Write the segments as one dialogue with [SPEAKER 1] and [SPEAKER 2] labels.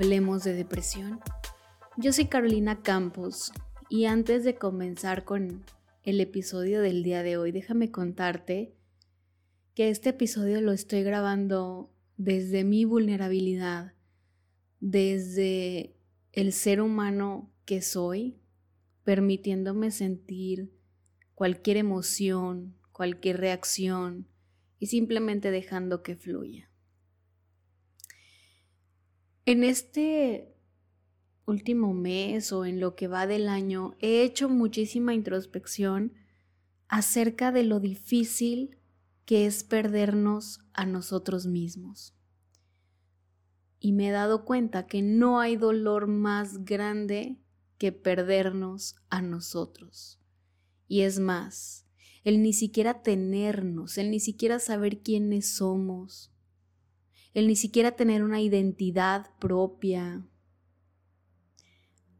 [SPEAKER 1] Hablemos de Depresión. Yo soy Carolina Campos y antes de comenzar con el episodio del día de hoy, déjame contarte que este episodio lo estoy grabando desde mi vulnerabilidad, desde el ser humano que soy, permitiéndome sentir cualquier emoción, cualquier reacción y simplemente dejando que fluya. En este último mes o en lo que va del año he hecho muchísima introspección acerca de lo difícil que es perdernos a nosotros mismos. Y me he dado cuenta que no hay dolor más grande que perdernos a nosotros. Y es más, el ni siquiera tenernos, el ni siquiera saber quiénes somos, el ni siquiera tener una identidad propia.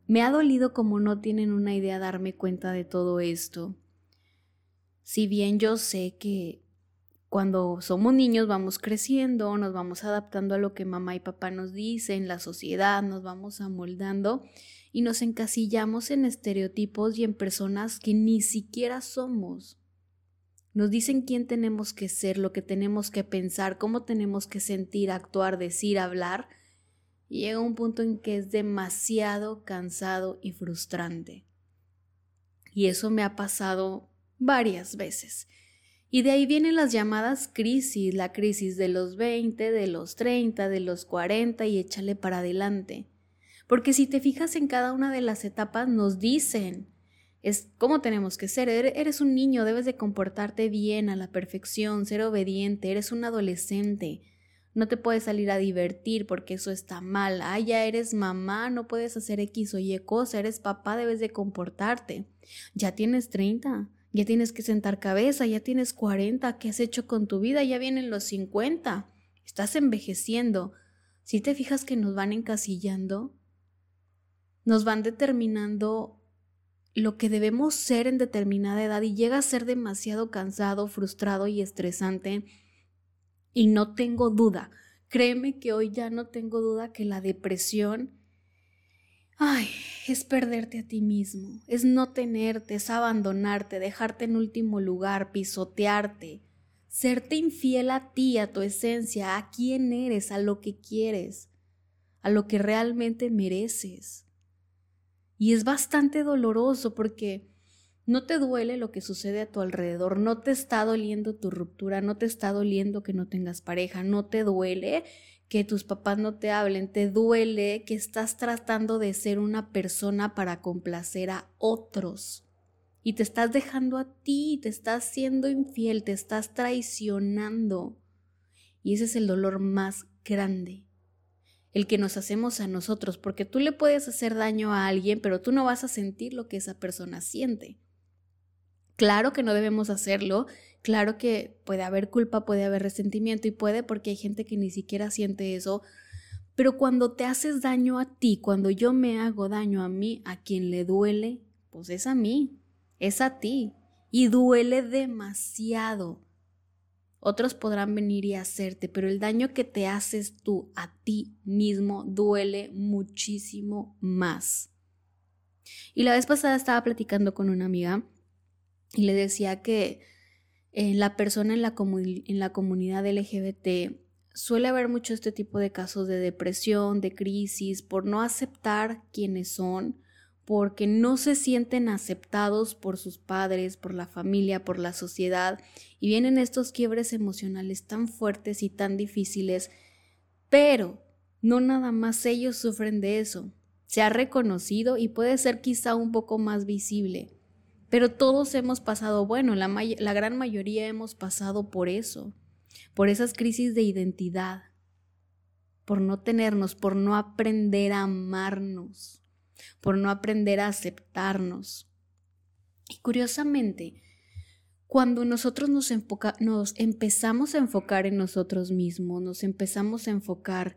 [SPEAKER 1] Me ha dolido como no tienen una idea darme cuenta de todo esto. Si bien yo sé que cuando somos niños vamos creciendo, nos vamos adaptando a lo que mamá y papá nos dicen, la sociedad, nos vamos amoldando y nos encasillamos en estereotipos y en personas que ni siquiera somos. Nos dicen quién tenemos que ser, lo que tenemos que pensar, cómo tenemos que sentir, actuar, decir, hablar. Y llega un punto en que es demasiado cansado y frustrante. Y eso me ha pasado varias veces. Y de ahí vienen las llamadas crisis, la crisis de los 20, de los 30, de los 40 y échale para adelante. Porque si te fijas en cada una de las etapas nos dicen, es cómo tenemos que ser. Eres un niño, debes de comportarte bien a la perfección, ser obediente, eres un adolescente. No te puedes salir a divertir porque eso está mal. Ah, ya eres mamá, no puedes hacer X o Y cosa, eres papá, debes de comportarte. Ya tienes 30, ya tienes que sentar cabeza, ya tienes 40, ¿qué has hecho con tu vida? Ya vienen los 50, estás envejeciendo. Si te fijas que nos van encasillando, nos van determinando lo que debemos ser en determinada edad y llega a ser demasiado cansado, frustrado y estresante. Y no tengo duda, créeme que hoy ya no tengo duda que la depresión, ay, es perderte a ti mismo, es no tenerte, es abandonarte, dejarte en último lugar, pisotearte, serte infiel a ti, a tu esencia, a quién eres, a lo que quieres, a lo que realmente mereces. Y es bastante doloroso porque no te duele lo que sucede a tu alrededor, no te está doliendo tu ruptura, no te está doliendo que no tengas pareja, no te duele que tus papás no te hablen, te duele que estás tratando de ser una persona para complacer a otros. Y te estás dejando a ti, te estás siendo infiel, te estás traicionando. Y ese es el dolor más grande el que nos hacemos a nosotros, porque tú le puedes hacer daño a alguien, pero tú no vas a sentir lo que esa persona siente. Claro que no debemos hacerlo, claro que puede haber culpa, puede haber resentimiento y puede porque hay gente que ni siquiera siente eso, pero cuando te haces daño a ti, cuando yo me hago daño a mí, a quien le duele, pues es a mí, es a ti, y duele demasiado. Otros podrán venir y hacerte, pero el daño que te haces tú a ti mismo duele muchísimo más. Y la vez pasada estaba platicando con una amiga y le decía que en la persona en la, en la comunidad LGBT suele haber mucho este tipo de casos de depresión, de crisis, por no aceptar quiénes son, porque no se sienten aceptados por sus padres, por la familia, por la sociedad, y vienen estos quiebres emocionales tan fuertes y tan difíciles, pero no nada más ellos sufren de eso. Se ha reconocido y puede ser quizá un poco más visible, pero todos hemos pasado, bueno, la, la gran mayoría hemos pasado por eso, por esas crisis de identidad, por no tenernos, por no aprender a amarnos por no aprender a aceptarnos. Y curiosamente, cuando nosotros nos, empezamos a enfocar en nosotros mismos, nos empezamos a enfocar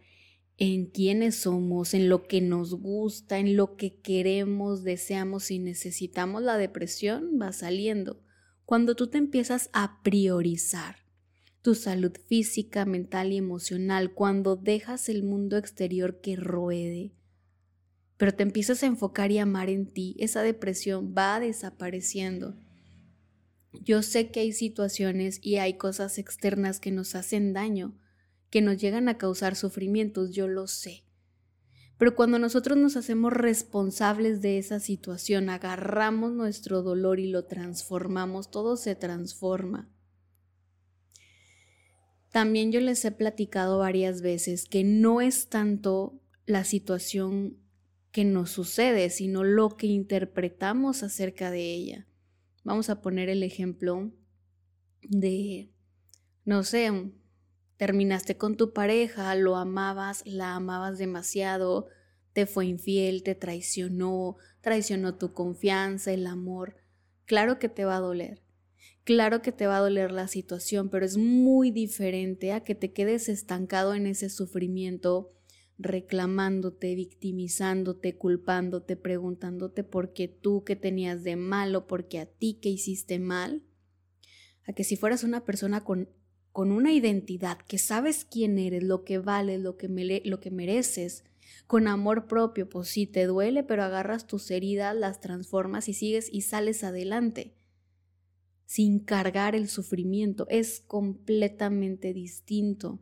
[SPEAKER 1] en quiénes somos, en lo que nos gusta, en lo que queremos, deseamos y necesitamos, la depresión va saliendo. Cuando tú te empiezas a priorizar, tu salud física, mental y emocional cuando dejas el mundo exterior que ruede, pero te empiezas a enfocar y amar en ti, esa depresión va desapareciendo. Yo sé que hay situaciones y hay cosas externas que nos hacen daño, que nos llegan a causar sufrimientos, yo lo sé. Pero cuando nosotros nos hacemos responsables de esa situación, agarramos nuestro dolor y lo transformamos, todo se transforma. También yo les he platicado varias veces que no es tanto la situación que nos sucede, sino lo que interpretamos acerca de ella. Vamos a poner el ejemplo de, no sé, terminaste con tu pareja, lo amabas, la amabas demasiado, te fue infiel, te traicionó, traicionó tu confianza, el amor. Claro que te va a doler. Claro que te va a doler la situación, pero es muy diferente a que te quedes estancado en ese sufrimiento, reclamándote, victimizándote, culpándote, preguntándote por qué tú qué tenías de malo, por qué a ti qué hiciste mal, a que si fueras una persona con, con una identidad, que sabes quién eres, lo que vales, lo que, lo que mereces, con amor propio, pues sí te duele, pero agarras tus heridas, las transformas y sigues y sales adelante sin cargar el sufrimiento. Es completamente distinto.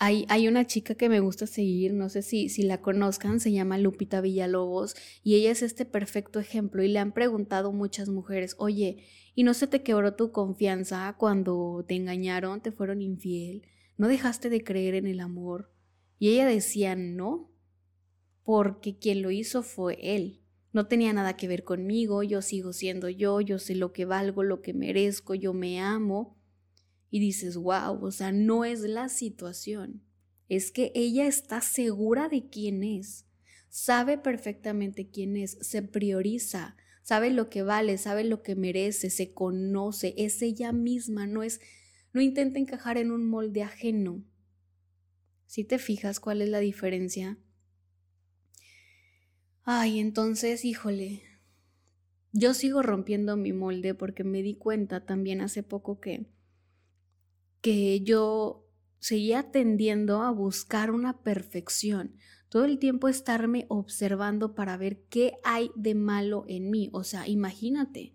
[SPEAKER 1] Hay, hay, una chica que me gusta seguir, no sé si, si la conozcan, se llama Lupita Villalobos y ella es este perfecto ejemplo y le han preguntado muchas mujeres, oye, ¿y no se te quebró tu confianza cuando te engañaron, te fueron infiel? ¿No dejaste de creer en el amor? Y ella decía, no, porque quien lo hizo fue él. No tenía nada que ver conmigo, yo sigo siendo yo, yo sé lo que valgo, lo que merezco, yo me amo. Y dices, wow, o sea, no es la situación, es que ella está segura de quién es, sabe perfectamente quién es, se prioriza, sabe lo que vale, sabe lo que merece, se conoce, es ella misma, no es, no intenta encajar en un molde ajeno. Si te fijas cuál es la diferencia, Ay, entonces, híjole, yo sigo rompiendo mi molde porque me di cuenta también hace poco que, que yo seguía tendiendo a buscar una perfección, todo el tiempo estarme observando para ver qué hay de malo en mí. O sea, imagínate,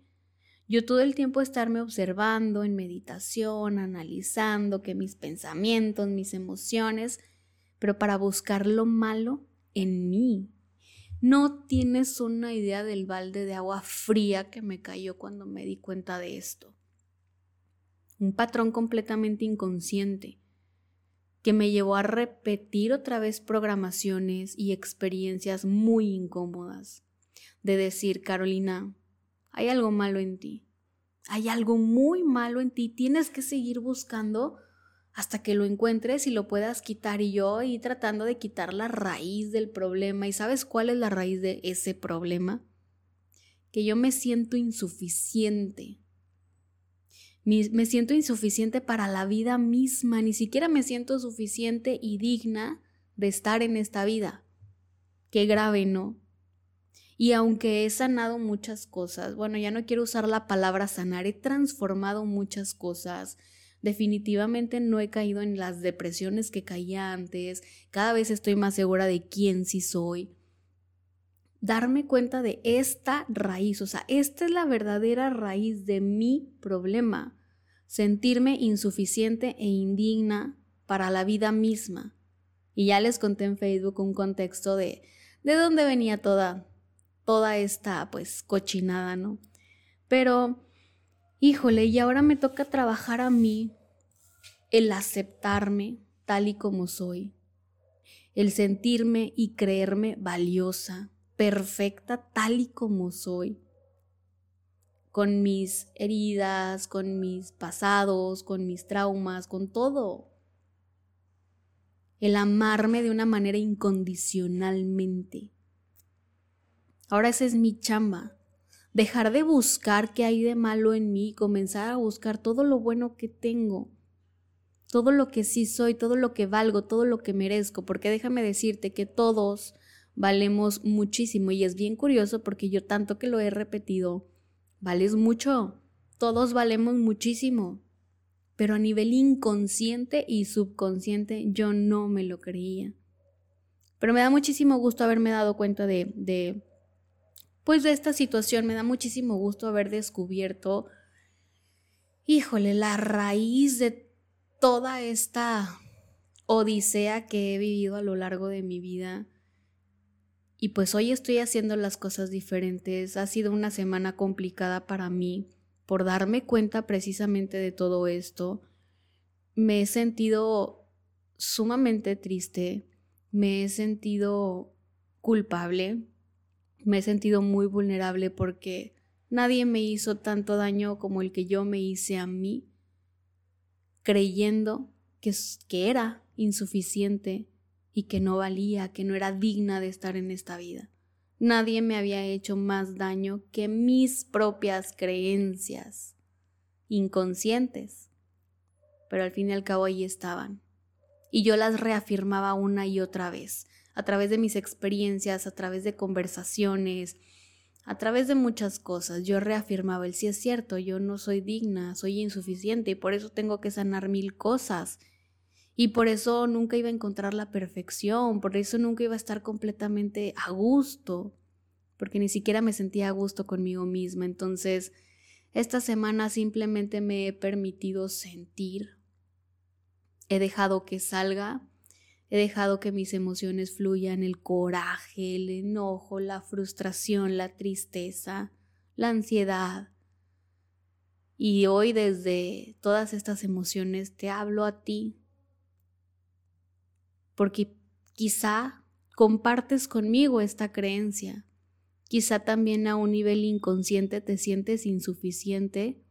[SPEAKER 1] yo todo el tiempo estarme observando en meditación, analizando que mis pensamientos, mis emociones, pero para buscar lo malo en mí. No tienes una idea del balde de agua fría que me cayó cuando me di cuenta de esto. Un patrón completamente inconsciente que me llevó a repetir otra vez programaciones y experiencias muy incómodas. De decir, Carolina, hay algo malo en ti. Hay algo muy malo en ti. Tienes que seguir buscando hasta que lo encuentres y lo puedas quitar. Y yo y tratando de quitar la raíz del problema. ¿Y sabes cuál es la raíz de ese problema? Que yo me siento insuficiente. Me siento insuficiente para la vida misma. Ni siquiera me siento suficiente y digna de estar en esta vida. Qué grave, ¿no? Y aunque he sanado muchas cosas, bueno, ya no quiero usar la palabra sanar, he transformado muchas cosas, Definitivamente no he caído en las depresiones que caía antes, cada vez estoy más segura de quién sí soy. Darme cuenta de esta raíz, o sea, esta es la verdadera raíz de mi problema, sentirme insuficiente e indigna para la vida misma. Y ya les conté en Facebook un contexto de de dónde venía toda toda esta pues cochinada, ¿no? Pero híjole, y ahora me toca trabajar a mí el aceptarme tal y como soy, el sentirme y creerme valiosa, perfecta tal y como soy, con mis heridas, con mis pasados, con mis traumas, con todo. El amarme de una manera incondicionalmente. Ahora esa es mi chamba, dejar de buscar qué hay de malo en mí y comenzar a buscar todo lo bueno que tengo, todo lo que sí soy, todo lo que valgo, todo lo que merezco, porque déjame decirte que todos valemos muchísimo y es bien curioso porque yo tanto que lo he repetido, vales mucho, todos valemos muchísimo. pero a nivel inconsciente y subconsciente yo no me lo creía. Pero me da muchísimo gusto haberme dado cuenta de, de pues de esta situación, me da muchísimo gusto haber descubierto, híjole, la raíz de toda esta odisea que he vivido a lo largo de mi vida. Y pues hoy estoy haciendo las cosas diferentes. Ha sido una semana complicada para mí por darme cuenta precisamente de todo esto. Me he sentido sumamente triste, me he sentido culpable, me he sentido muy vulnerable porque nadie me hizo tanto daño como el que yo me hice a mí, creyendo que, que era insuficiente y que no valía, que no era digna de estar en esta vida. Nadie me había hecho más daño que mis propias creencias inconscientes. Pero al fin y al cabo ahí estaban. Y yo las reafirmaba una y otra vez, a través de mis experiencias, a través de conversaciones, a través de muchas cosas. Yo reafirmaba el sí es cierto, yo no soy digna, soy insuficiente y por eso tengo que sanar mil cosas. Y por eso nunca iba a encontrar la perfección, por eso nunca iba a estar completamente a gusto, porque ni siquiera me sentía a gusto conmigo misma. Entonces, esta semana simplemente me he permitido sentir, he dejado que salga, he dejado que mis emociones fluyan, el coraje, el enojo, la frustración, la tristeza, la ansiedad. Y hoy desde todas estas emociones te hablo a ti porque quizá compartes conmigo esta creencia. Quizá también a un nivel inconsciente te sientes insuficiente.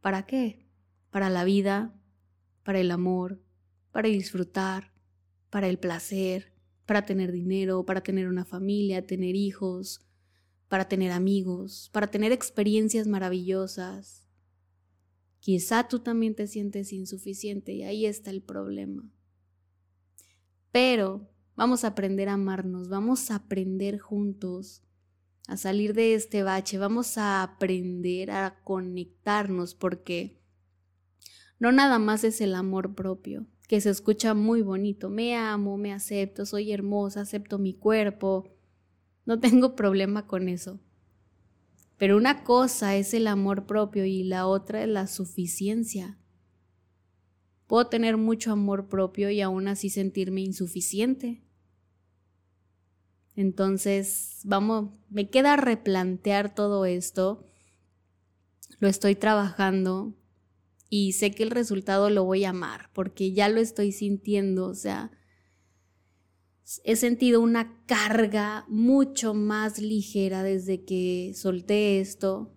[SPEAKER 1] ¿Para qué? Para la vida, para el amor, para disfrutar, para el placer, para tener dinero, para tener una familia, tener hijos, para tener amigos, para tener experiencias maravillosas. Quizá tú también te sientes insuficiente y ahí está el problema. Pero vamos a aprender a amarnos, vamos a aprender juntos a salir de este bache, vamos a aprender a conectarnos porque no nada más es el amor propio, que se escucha muy bonito, me amo, me acepto, soy hermosa, acepto mi cuerpo, no tengo problema con eso. Pero una cosa es el amor propio y la otra es la suficiencia. Puedo tener mucho amor propio y aún así sentirme insuficiente. Entonces, vamos, me queda replantear todo esto. Lo estoy trabajando y sé que el resultado lo voy a amar porque ya lo estoy sintiendo, o sea, he sentido una carga mucho más ligera desde que solté esto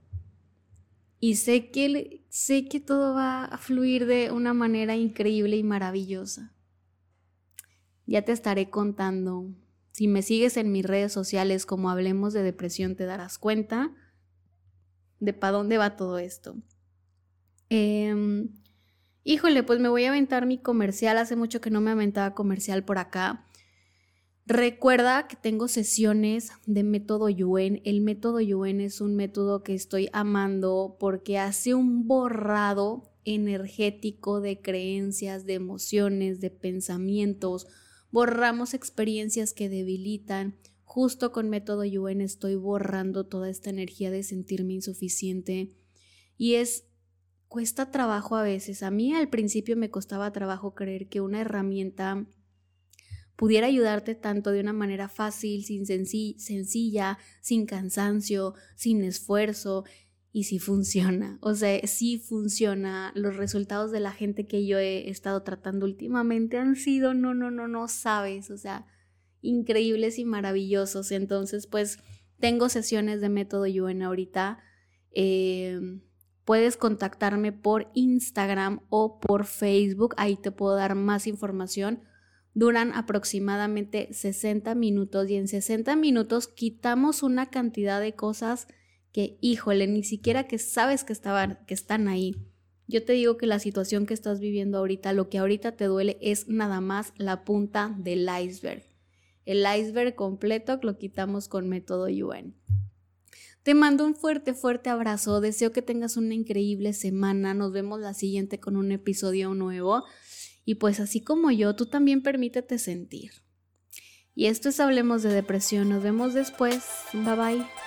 [SPEAKER 1] y sé que, sé que todo va a fluir de una manera increíble y maravillosa. Ya te estaré contando. Si me sigues en mis redes sociales como Hablemos de Depresión, te darás cuenta de para dónde va todo esto. Em, híjole, pues me voy a aventar mi comercial. Hace mucho que no me aventaba comercial por acá. Recuerda que tengo sesiones de método Yuen. El método Yuen es un método que estoy amando porque hace un borrado energético de creencias, de emociones, de pensamientos. Borramos experiencias que debilitan. Justo con método Yuen estoy borrando toda esta energía de sentirme insuficiente. Y es cuesta trabajo a veces. A mí al principio me costaba trabajo creer que una herramienta pudiera ayudarte tanto de una manera fácil, sin sencilla, sin cansancio, sin esfuerzo, y si funciona. O sea, sí funciona. Los resultados de la gente que yo he estado tratando últimamente han sido, no, no, no, no sabes, o sea, increíbles y maravillosos. Entonces, pues tengo sesiones de método Yuen ahorita. Em, puedes contactarme por Instagram o por Facebook. Ahí te puedo dar más información duran aproximadamente 60 minutos y en 60 minutos quitamos una cantidad de cosas que, híjole, ni siquiera que sabes que, estaban, que están ahí. Yo te digo que la situación que estás viviendo ahorita, lo que ahorita te duele es nada más la punta del iceberg. El iceberg completo lo quitamos con método UN. Te mando un fuerte, fuerte abrazo. Deseo que tengas una increíble semana. Nos vemos la siguiente con un episodio nuevo. Y pues así como yo, tú también permítete sentir. Y esto es Hablemos de Depresión. Nos vemos después. Bye bye.